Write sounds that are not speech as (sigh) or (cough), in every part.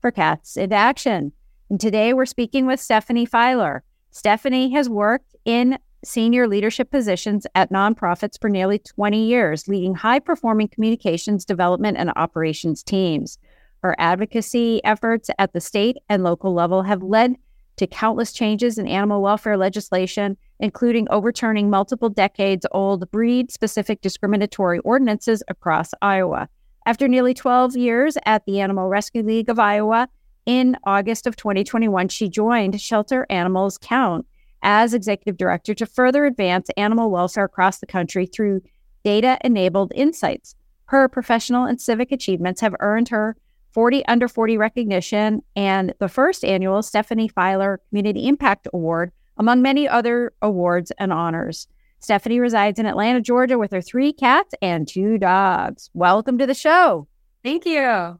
for cats into action. And today we're speaking with Stephanie Filer. Stephanie has worked in senior leadership positions at nonprofits for nearly 20 years, leading high performing communications development and operations teams. Her advocacy efforts at the state and local level have led to countless changes in animal welfare legislation, including overturning multiple decades old breed specific discriminatory ordinances across Iowa. After nearly 12 years at the Animal Rescue League of Iowa, in August of 2021, she joined Shelter Animals Count as executive director to further advance animal welfare across the country through data enabled insights. Her professional and civic achievements have earned her 40 under 40 recognition and the first annual Stephanie Filer Community Impact Award, among many other awards and honors. Stephanie resides in Atlanta, Georgia, with her three cats and two dogs. Welcome to the show. Thank you.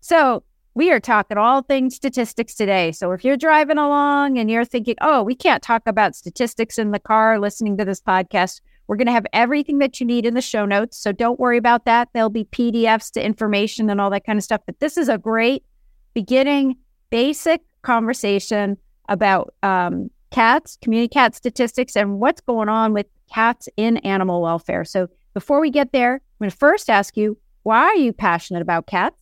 So, we are talking all things statistics today. So, if you're driving along and you're thinking, oh, we can't talk about statistics in the car listening to this podcast, we're going to have everything that you need in the show notes. So, don't worry about that. There'll be PDFs to information and all that kind of stuff. But this is a great beginning, basic conversation about um, cats, community cat statistics, and what's going on with cats in animal welfare. So before we get there, I'm going to first ask you, why are you passionate about cats?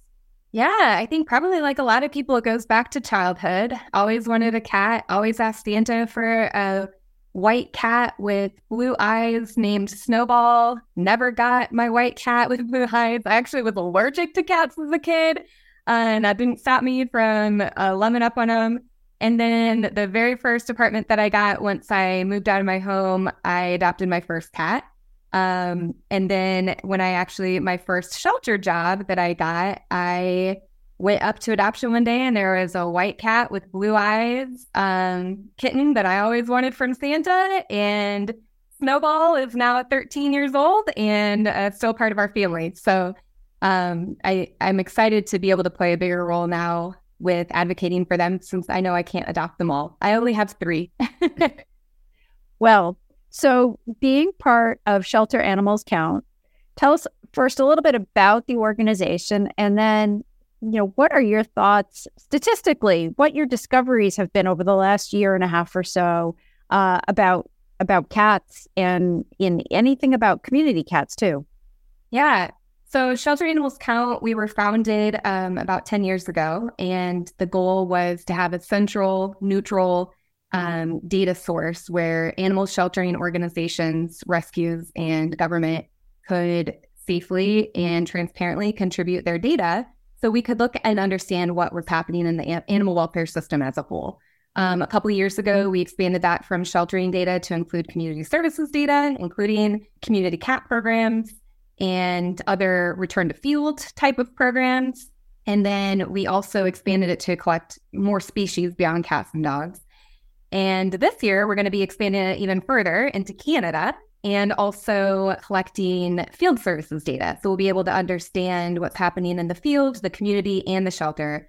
Yeah, I think probably like a lot of people, it goes back to childhood. Always wanted a cat, always asked Santa for a white cat with blue eyes named Snowball. Never got my white cat with blue eyes. I actually was allergic to cats as a kid, and that didn't stop me from uh, loving up on them. And then the very first apartment that I got once I moved out of my home, I adopted my first cat. Um, and then when I actually, my first shelter job that I got, I went up to adoption one day and there was a white cat with blue eyes um, kitten that I always wanted from Santa. And Snowball is now 13 years old and uh, still part of our family. So um, I, I'm excited to be able to play a bigger role now with advocating for them since I know I can't adopt them all. I only have three. (laughs) well, so being part of Shelter Animals Count, tell us first a little bit about the organization and then you know what are your thoughts statistically what your discoveries have been over the last year and a half or so uh, about about cats and in anything about community cats too yeah so, Shelter Animals Count, we were founded um, about 10 years ago, and the goal was to have a central, neutral um, data source where animal sheltering organizations, rescues, and government could safely and transparently contribute their data so we could look and understand what was happening in the animal welfare system as a whole. Um, a couple years ago, we expanded that from sheltering data to include community services data, including community cat programs, and other return to field type of programs. And then we also expanded it to collect more species beyond cats and dogs. And this year, we're going to be expanding it even further into Canada and also collecting field services data. So we'll be able to understand what's happening in the field, the community, and the shelter,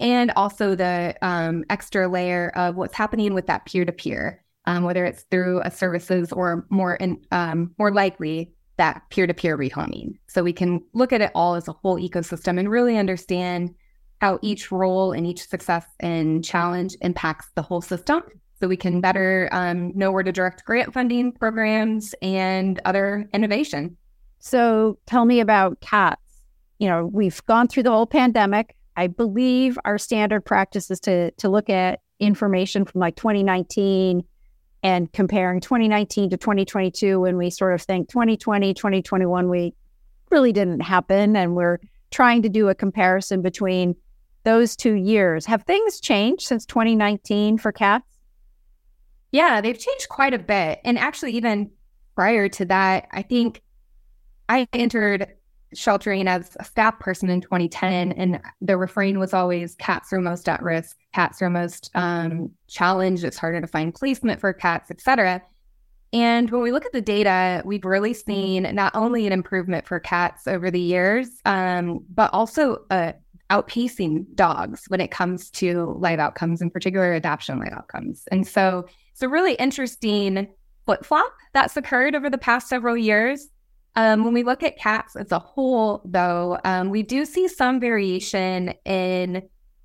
and also the um, extra layer of what's happening with that peer to peer, whether it's through a services or more in, um, more likely that peer to peer rehoming. So we can look at it all as a whole ecosystem and really understand how each role and each success and challenge impacts the whole system. So we can better um, know where to direct grant funding programs and other innovation. So tell me about cats. You know, we've gone through the whole pandemic. I believe our standard practice is to to look at information from like 2019 and comparing 2019 to 2022 when we sort of think 2020 2021 we really didn't happen. And we're trying to do a comparison between those two years. Have things changed since 2019 for cats? Yeah they've changed quite a bit. And actually even prior to that i think i entered sheltering as a staff person in 2010, and the refrain was always cats are most at risk, cats are most um, challenged. It's harder to find placement for cats, etc. And when we look at the data, we've really seen not only an improvement for cats over the years, um, but also uh, outpacing dogs when it comes to live outcomes, in particular adoption live outcomes. And so it's a really interesting flip flop that's occurred over the past several years. Um, when we look at cats as a whole, though, um, we do see some variation in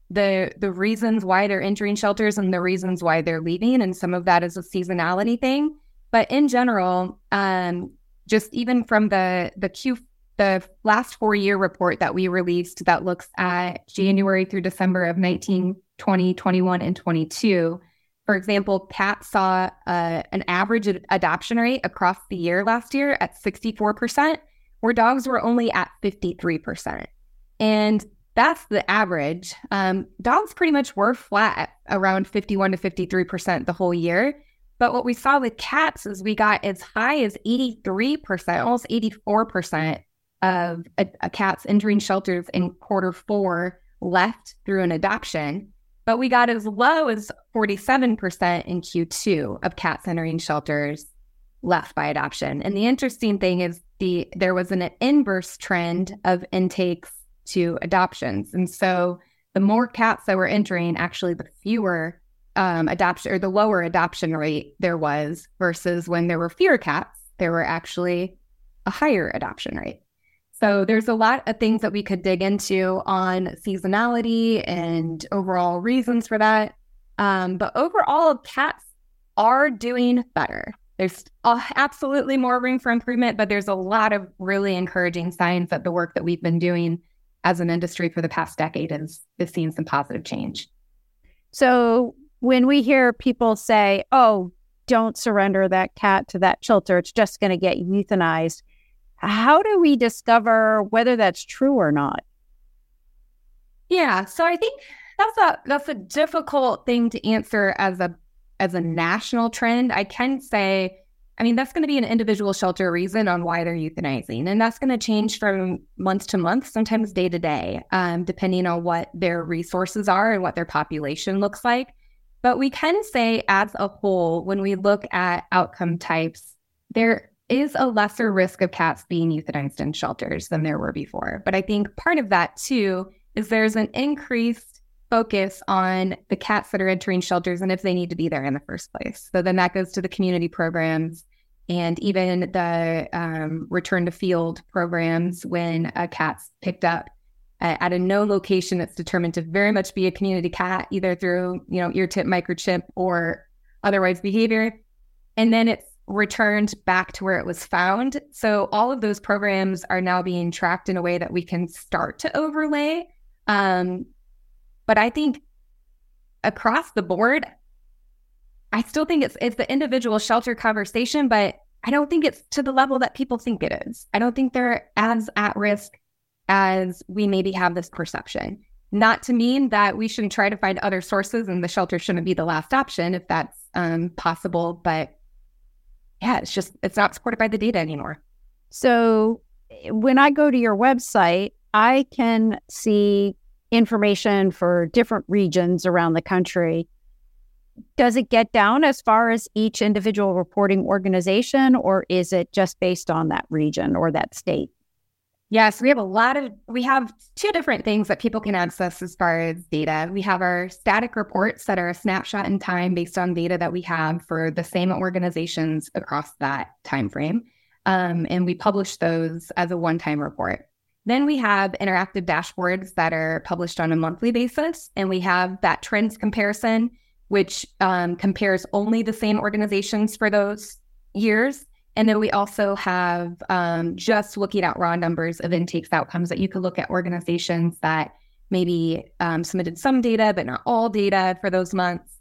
the the reasons why they're entering shelters and the reasons why they're leaving, and some of that is a seasonality thing. But in general, um, just even from the the Q the last four year report that we released that looks at January through December of 19, 20, 21, and 22, for example, cats saw uh, an average adoption rate across the year last year at 64%, where dogs were only at 53%. And that's the average. Um, dogs pretty much were flat around 51 to 53% the whole year. But what we saw with cats is we got as high as 83%, almost 84% of a, a cats entering shelters in quarter four left through an adoption. But we got as low as 47% in Q2 of cats entering shelters left by adoption. And the interesting thing is the there was an inverse trend of intakes to adoptions. And so the more cats that were entering, actually the fewer um, adoption or the lower adoption rate there was versus when there were fewer cats, there were actually a higher adoption rate. So there's a lot of things that we could dig into on seasonality and overall reasons for that. Um, but overall, cats are doing better. There's absolutely more room for improvement, but there's a lot of really encouraging signs that the work that we've been doing as an industry for the past decade is, is seeing some positive change. So when we hear people say, oh, don't surrender that cat to that shelter, it's just going to get euthanized how do we discover whether that's true or not? Yeah, so I think that's a that's a difficult thing to answer as a as a national trend. I can say, I mean, that's going to be an individual shelter reason on why they're euthanizing, and that's going to change from month to month, sometimes day to day, um, depending on what their resources are and what their population looks like. But we can say, as a whole, when we look at outcome types, there is a lesser risk of cats being euthanized in shelters than there were before. But I think part of that too is there's an increased focus on the cats that are entering shelters and if they need to be there in the first place. So then that goes to the community programs and even the um, return to field programs when a cat's picked up at a no location that's determined to very much be a community cat, either through you know ear tip microchip or otherwise behavior. And then it's returned back to where it was found. So all of those programs are now being tracked in a way that we can start to overlay. Um, but I think across the board, I still think it's it's the individual shelter conversation, but I don't think it's to the level that people think it is. I don't think they're as at risk as we maybe have this perception. Not to mean that we shouldn't try to find other sources and the shelter shouldn't be the last option if that's um, possible, but yeah, it's just, it's not supported by the data anymore. So when I go to your website, I can see information for different regions around the country. Does it get down as far as each individual reporting organization, or is it just based on that region or that state? Yes, we have a lot of, we have two different things that people can access as far as data. We have our static reports that are a snapshot in time based on data that we have for the same organizations across that time frame. Um, and we publish those as a one-time report. Then we have interactive dashboards that are published on a monthly basis. And we have that trends comparison, which um, compares only the same organizations for those years and then we also have um, just looking at raw numbers of intakes outcomes that you could look at organizations that maybe um, submitted some data, but not all data for those months.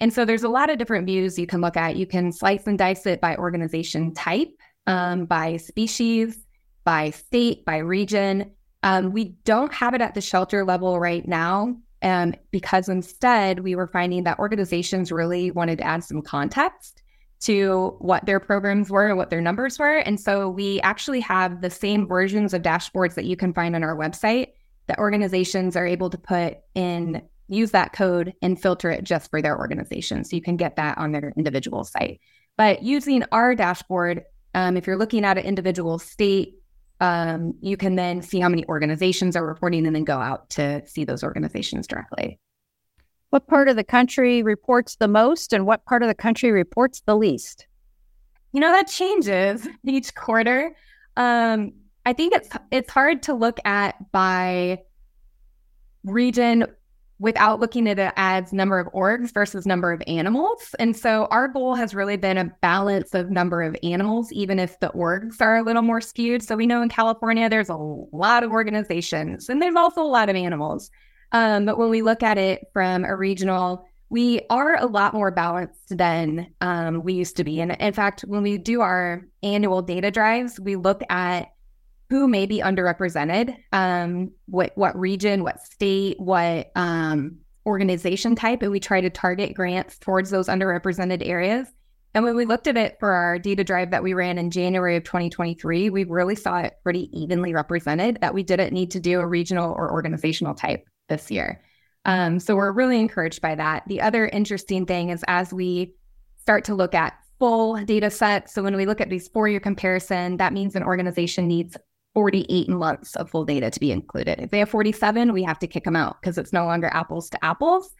And so there's a lot of different views you can look at. You can slice and dice it by organization type, um, by species, by state, by region. Um, we don't have it at the shelter level right now um, because instead we were finding that organizations really wanted to add some context to what their programs were and what their numbers were. And so we actually have the same versions of dashboards that you can find on our website that organizations are able to put in, use that code and filter it just for their organization. So you can get that on their individual site. But using our dashboard, um, if you're looking at an individual state, um, you can then see how many organizations are reporting and then go out to see those organizations directly. What part of the country reports the most and what part of the country reports the least? You know, that changes (laughs) each quarter. Um, I think it's it's hard to look at by region without looking at it as number of orgs versus number of animals. And so our goal has really been a balance of number of animals, even if the orgs are a little more skewed. So we know in California, there's a lot of organizations and there's also a lot of animals. Um, but when we look at it from a regional, we are a lot more balanced than um, we used to be. And in fact, when we do our annual data drives, we look at who may be underrepresented, um, what what region, what state, what um, organization type, and we try to target grants towards those underrepresented areas. And when we looked at it for our data drive that we ran in January of 2023, we really saw it pretty evenly represented that we didn't need to do a regional or organizational type this year. Um, so we're really encouraged by that. The other interesting thing is as we start to look at full data sets, so when we look at these four year comparison, that means an organization needs 48 months of full data to be included. If they have 47, we have to kick them out because it's no longer apples to apples.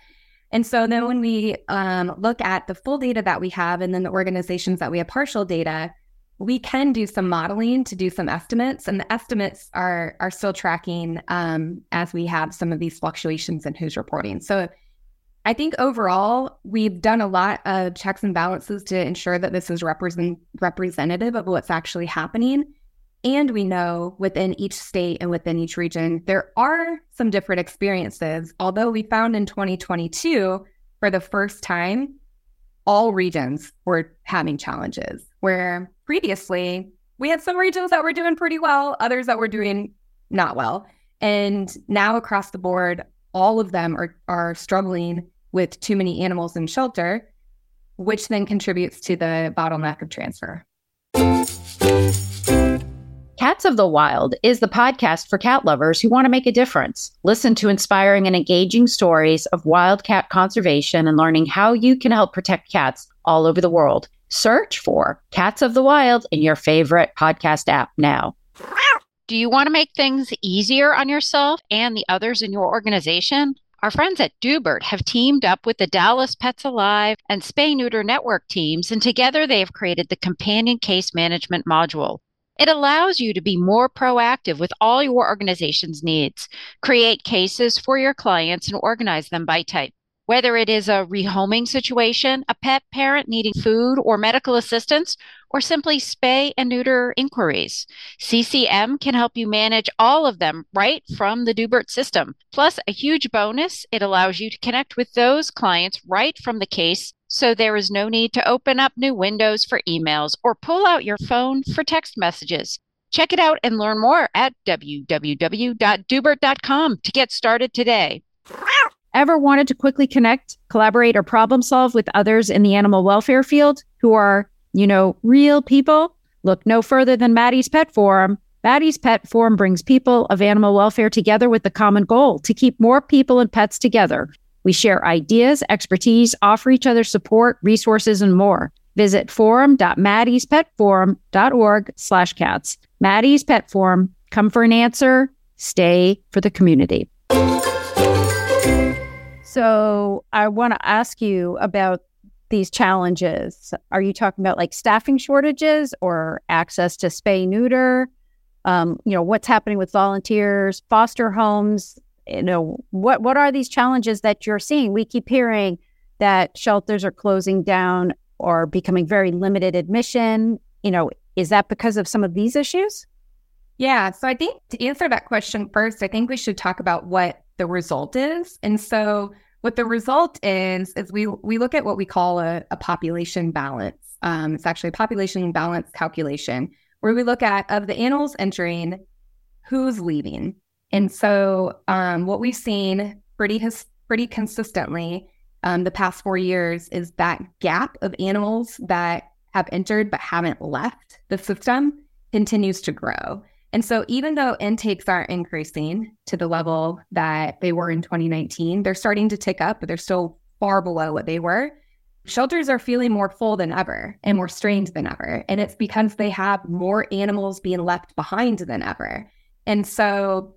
And so then when we um, look at the full data that we have and then the organizations that we have partial data, we can do some modeling to do some estimates, and the estimates are are still tracking um, as we have some of these fluctuations in who's reporting. So, I think overall we've done a lot of checks and balances to ensure that this is represent representative of what's actually happening. And we know within each state and within each region, there are some different experiences. Although we found in 2022, for the first time, all regions were having challenges where previously we had some regions that were doing pretty well, others that were doing not well. And now across the board, all of them are, are struggling with too many animals in shelter, which then contributes to the bottleneck of transfer. Cats of the Wild is the podcast for cat lovers who want to make a difference. Listen to inspiring and engaging stories of wildcat conservation and learning how you can help protect cats all over the world. Search for Cats of the Wild in your favorite podcast app now. Do you want to make things easier on yourself and the others in your organization? Our friends at Doobert have teamed up with the Dallas Pets Alive and Spay Neuter Network teams, and together they have created the Companion Case Management Module. It allows you to be more proactive with all your organization's needs, create cases for your clients, and organize them by type. Whether it is a rehoming situation, a pet parent needing food or medical assistance, or simply spay and neuter inquiries, CCM can help you manage all of them right from the Doobert system. Plus, a huge bonus, it allows you to connect with those clients right from the case so there is no need to open up new windows for emails or pull out your phone for text messages. Check it out and learn more at www.doobert.com to get started today. Ever wanted to quickly connect, collaborate, or problem solve with others in the animal welfare field who are, you know, real people? Look no further than Maddie's Pet Forum. Maddie's Pet Forum brings people of animal welfare together with the common goal to keep more people and pets together. We share ideas, expertise, offer each other support, resources, and more. Visit forum.maddiespetforum.org slash cats. Maddie's Pet Forum. Come for an answer. Stay for the community. So I want to ask you about these challenges. Are you talking about like staffing shortages or access to spay neuter? Um, you know, what's happening with volunteers, foster homes? You know, what what are these challenges that you're seeing? We keep hearing that shelters are closing down or becoming very limited admission. You know, is that because of some of these issues? Yeah. So I think to answer that question first, I think we should talk about what the result is. And so what the result is is we we look at what we call a, a population balance. Um, it's actually a population balance calculation where we look at of the animals entering, who's leaving. And so um, what we've seen pretty his, pretty consistently um, the past four years is that gap of animals that have entered but haven't left the system continues to grow. And so, even though intakes aren't increasing to the level that they were in 2019, they're starting to tick up, but they're still far below what they were. Shelters are feeling more full than ever and more strained than ever. And it's because they have more animals being left behind than ever. And so,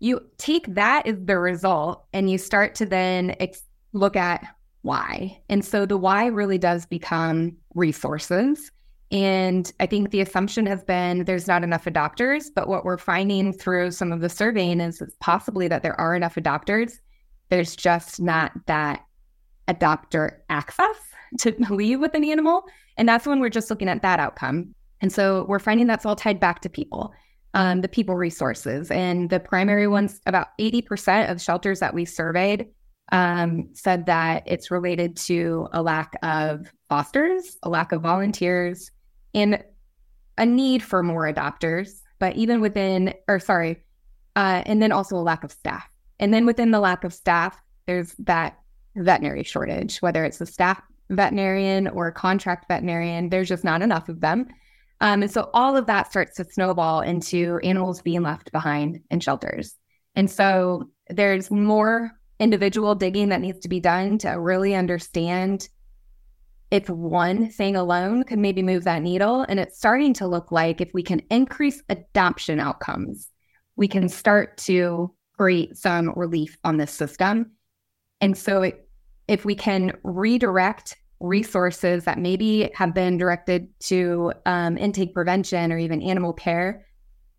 you take that as the result and you start to then ex- look at why. And so, the why really does become resources and I think the assumption has been there's not enough adopters, but what we're finding through some of the surveying is it's possibly that there are enough adopters. There's just not that adopter access (laughs) to leave with an animal. And that's when we're just looking at that outcome. And so we're finding that's all tied back to people, um, the people resources. And the primary ones, about 80% of shelters that we surveyed um, said that it's related to a lack of fosters, a lack of volunteers, and a need for more adopters, but even within, or sorry, uh, and then also a lack of staff. And then within the lack of staff, there's that veterinary shortage, whether it's a staff veterinarian or a contract veterinarian, there's just not enough of them. Um, and so all of that starts to snowball into animals being left behind in shelters. And so there's more individual digging that needs to be done to really understand if one thing alone could maybe move that needle. And it's starting to look like if we can increase adoption outcomes, we can start to create some relief on this system. And so it, if we can redirect resources that maybe have been directed to um, intake prevention or even animal care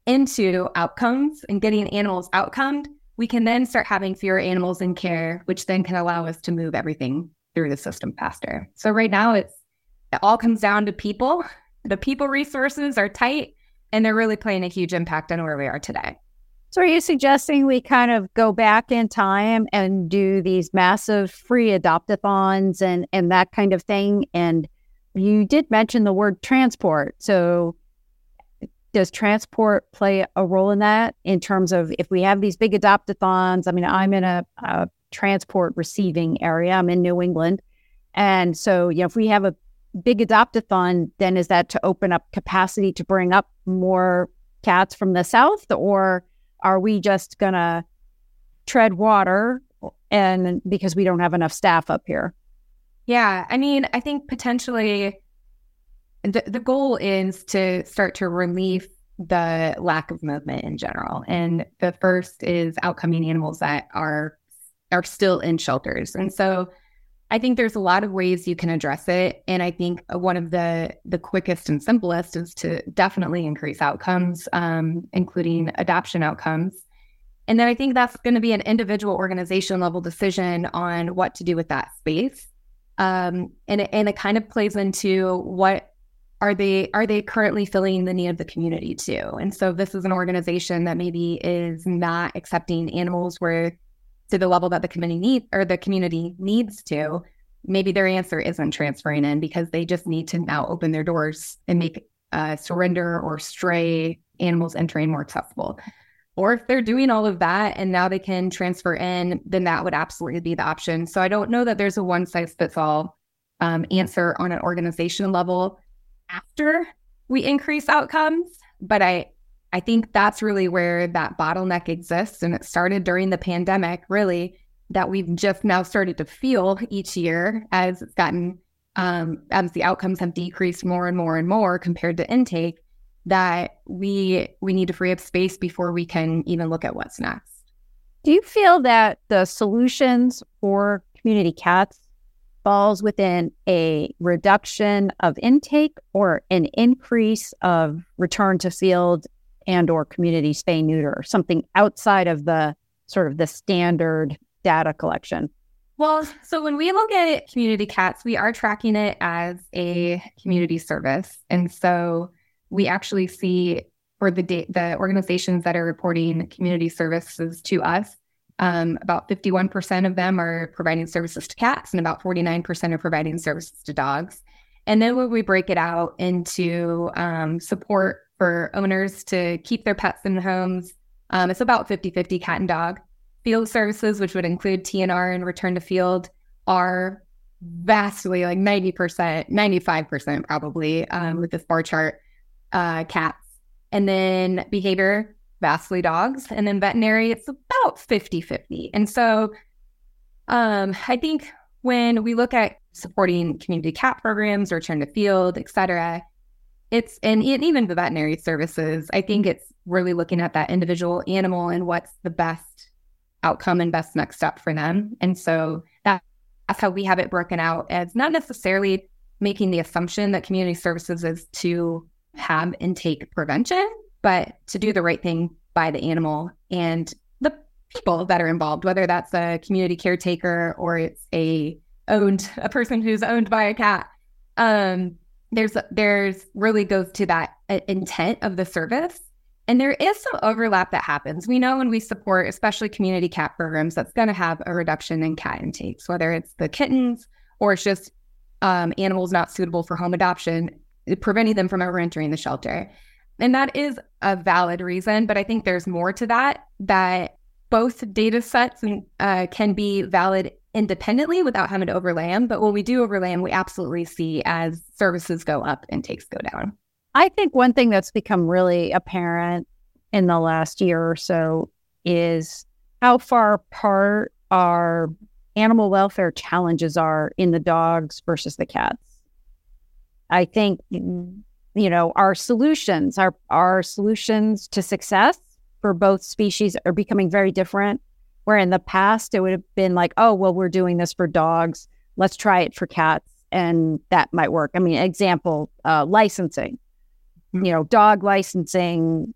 into outcomes and getting animals outcomed, we can then start having fewer animals in care, which then can allow us to move everything through the system faster. So right now it's it all comes down to people. The people resources are tight and they're really playing a huge impact on where we are today. So are you suggesting we kind of go back in time and do these massive free adoptathons and and that kind of thing and you did mention the word transport. So does transport play a role in that in terms of if we have these big adoptathons? I mean, I'm in a, a transport receiving area. I'm in New England. And so, you know, if we have a big adoptathon, then is that to open up capacity to bring up more cats from the south? Or are we just to tread water and because we don't have enough staff up here? Yeah. I mean, I think potentially the, the goal is to start to relieve the lack of movement in general. And the first is outcoming animals that are are still in shelters. And so I think there's a lot of ways you can address it. And I think one of the the quickest and simplest is to definitely increase outcomes, um, including adoption outcomes. And then I think that's going to be an individual organization level decision on what to do with that space. Um, and it, and it kind of plays into what are they are they currently filling the need of the community too. And so this is an organization that maybe is not accepting animals where to the level that the community need or the community needs to, maybe their answer isn't transferring in because they just need to now open their doors and make uh, surrender or stray animals entering more accessible. Or if they're doing all of that and now they can transfer in, then that would absolutely be the option. So I don't know that there's a one size fits all um, answer on an organization level after we increase outcomes, but I I think that's really where that bottleneck exists. And it started during the pandemic, really, that we've just now started to feel each year as it's gotten, um, as the outcomes have decreased more and more and more compared to intake, that we we need to free up space before we can even look at what's next. Do you feel that the solutions for community cats falls within a reduction of intake or an increase of return to field and or community spay neuter, something outside of the sort of the standard data collection? Well, so when we look at community cats, we are tracking it as a community service. And so we actually see for the da- the organizations that are reporting community services to us, um, about 51% of them are providing services to cats and about 49% are providing services to dogs. And then when we break it out into um, support for owners to keep their pets in homes. Um, it's about 50 50 cat and dog. Field services, which would include TNR and return to field, are vastly, like 90%, 95% probably um, with this bar chart, uh, cats. And then behavior, vastly dogs. And then veterinary, it's about 50 50. And so um, I think when we look at supporting community cat programs, return to field, et cetera, it's and even the veterinary services, I think it's really looking at that individual animal and what's the best outcome and best next step for them. And so that, that's how we have it broken out as not necessarily making the assumption that community services is to have intake prevention, but to do the right thing by the animal and the people that are involved, whether that's a community caretaker or it's a owned a person who's owned by a cat. Um, there's there's really goes to that uh, intent of the service and there is some overlap that happens. We know when we support, especially community cat programs, that's going to have a reduction in cat intakes, whether it's the kittens or it's just um, animals not suitable for home adoption, preventing them from ever entering the shelter. And that is a valid reason, but I think there's more to that, that both data sets uh, can be valid independently without having to overlay them. But when we do overlay them, we absolutely see as services go up, intakes go down. I think one thing that's become really apparent in the last year or so is how far apart our animal welfare challenges are in the dogs versus the cats. I think you know our solutions our our solutions to success for both species are becoming very different where in the past it would have been like oh well we're doing this for dogs. Let's try it for cats. And that might work. I mean example uh, licensing. Mm-hmm. you know dog licensing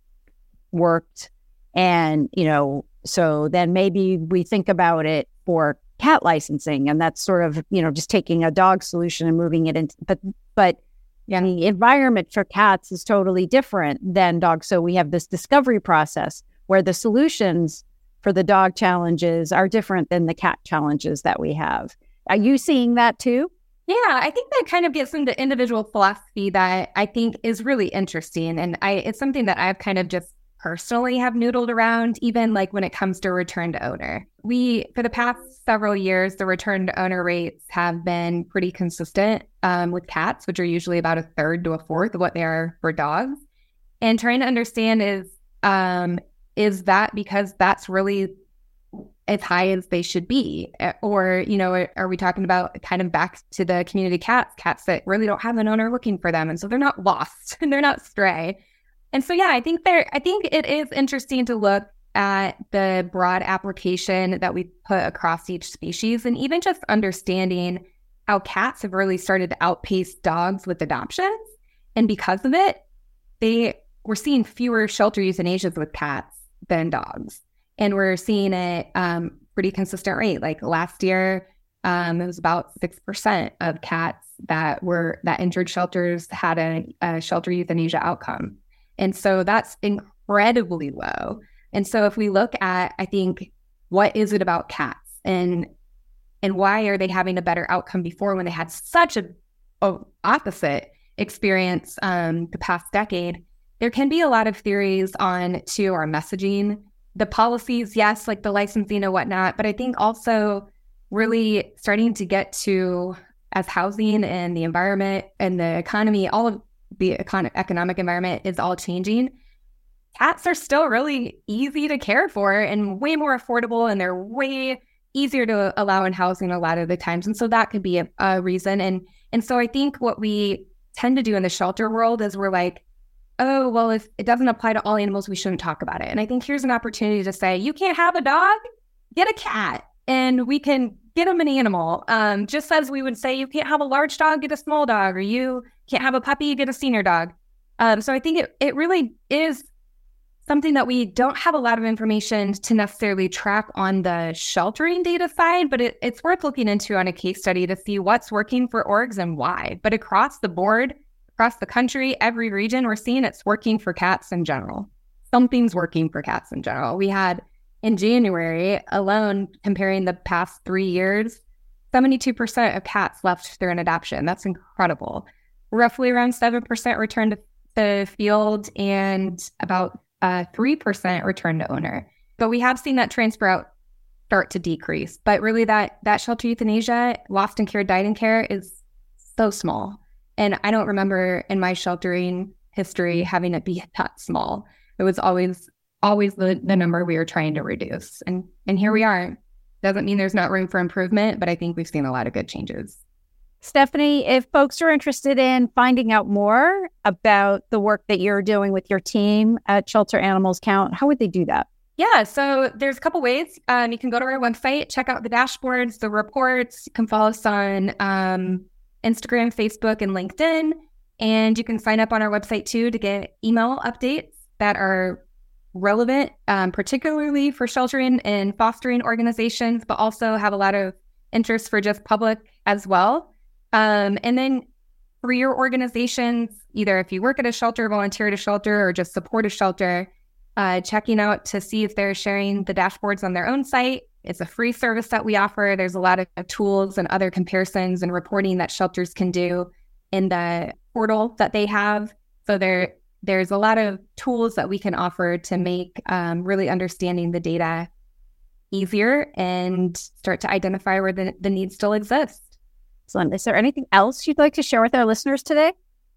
worked and you know so then maybe we think about it for cat licensing and that's sort of you know just taking a dog solution and moving it into but but yeah. the environment for cats is totally different than dogs. So we have this discovery process where the solutions for the dog challenges are different than the cat challenges that we have are you seeing that too yeah, I think that kind of gets into individual philosophy that I think is really interesting. And I it's something that I've kind of just personally have noodled around, even like when it comes to return to owner. We, for the past several years, the return to owner rates have been pretty consistent um, with cats, which are usually about a third to a fourth of what they are for dogs. And trying to understand is, um, is that because that's really as high as they should be? Or you know are we talking about kind of back to the community cats cats that really don't have an owner looking for them and so they're not lost (laughs) and they're not stray? And so yeah i think there i think it is interesting to look at the broad application that we put across each species and even just understanding how cats have really started to outpace dogs with adoptions. And because of it they we're seeing fewer shelter euthanasias with cats than dogs and we're seeing it um, pretty consistent rate. Like last year, um, it was about six percent of cats that were that entered shelters had a, a shelter euthanasia outcome, and so that's incredibly low. And so if we look at, I think, what is it about cats and and why are they having a better outcome before when they had such a, a opposite experience um, the past decade? There can be a lot of theories on to our messaging the policies, yes, like the licensing and whatnot, but I think also really starting to get to as housing and the environment and the economy, all of the econ- economic environment is all changing. Cats are still really easy to care for and way more affordable, and they're way easier to allow in housing a lot of the times. And so that could be a, a reason. And and so I think what we tend to do in the shelter world is we're like, oh, well, if it doesn't apply to all animals, we shouldn't talk about it. And I think here's an opportunity to say, you can't have a dog, get a cat, and we can get them an animal. Um, just as we would say, you can't have a large dog, get a small dog, or you can't have a puppy, get a senior dog. Um, so I think it, it really is something that we don't have a lot of information to necessarily track on the sheltering data side, but it, it's worth looking into on a case study to see what's working for orgs and why. But across the board, across the country, every region, we're seeing it's working for cats in general. Something's working for cats in general. We had in January alone, comparing the past three years, 72% of cats left through an adoption. That's incredible. Roughly around 7% returned to the field and about uh, 3% returned to owner. But we have seen that transfer out start to decrease. But really, that that shelter euthanasia, lost in care, died in care, is so small. And I don't remember in my sheltering history having it be that small. It was always always the, the number we were trying to reduce. And and here we are. Doesn't mean there's not room for improvement, but I think we've seen a lot of good changes. Stephanie, if folks are interested in finding out more about the work that you're doing with your team at Shelter Animals Count, how would they do that? Yeah, so there's a couple ways. Um, you can go to our website, check out the dashboards, the reports. You can follow us on um, Instagram, Facebook, and LinkedIn. And you can sign up on our website too to get email updates that are relevant, um, particularly for sheltering and fostering organizations, but also have a lot of interest for just public as well. Um, and then for your organizations, either if you work at a shelter, volunteer at a shelter, or just support a shelter, uh, checking out to see if they're sharing the dashboards on their own site. It's a free service that we offer. There's a lot of tools and other comparisons and reporting that shelters can do in the portal that they have. So there, there's a lot of tools that we can offer to make um, really understanding the data easier and start to identify where the, the need still exists. Excellent. Is there anything else you'd like to share with our listeners today?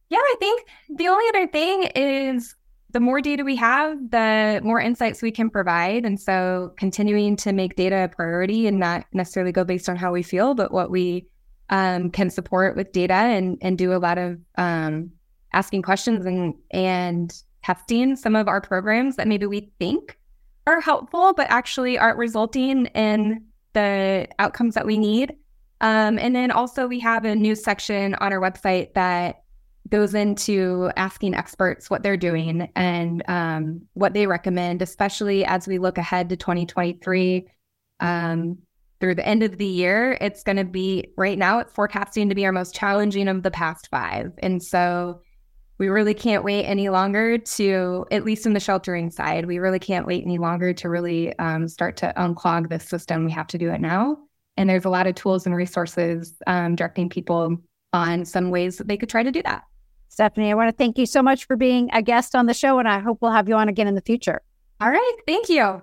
Yeah, I think the only other thing is the more data we have, the more insights we can provide. And so continuing to make data a priority and not necessarily go based on how we feel, but what we um, can support with data and, and do a lot of um, asking questions and, and testing some of our programs that maybe we think are helpful, but actually aren't resulting in the outcomes that we need. Um, and then also, we have a news section on our website that goes into asking experts what they're doing and um, what they recommend, especially as we look ahead to 2023. Um, through the end of the year, it's going to be right now, it's forecasting to be our most challenging of the past five. And so we really can't wait any longer to, at least in the sheltering side, we really can't wait any longer to really um, start to unclog this system. We have to do it now. And there's a lot of tools and resources um, directing people on some ways that they could try to do that. Stephanie, I want to thank you so much for being a guest on the show, and I hope we'll have you on again in the future. All right. Thank you.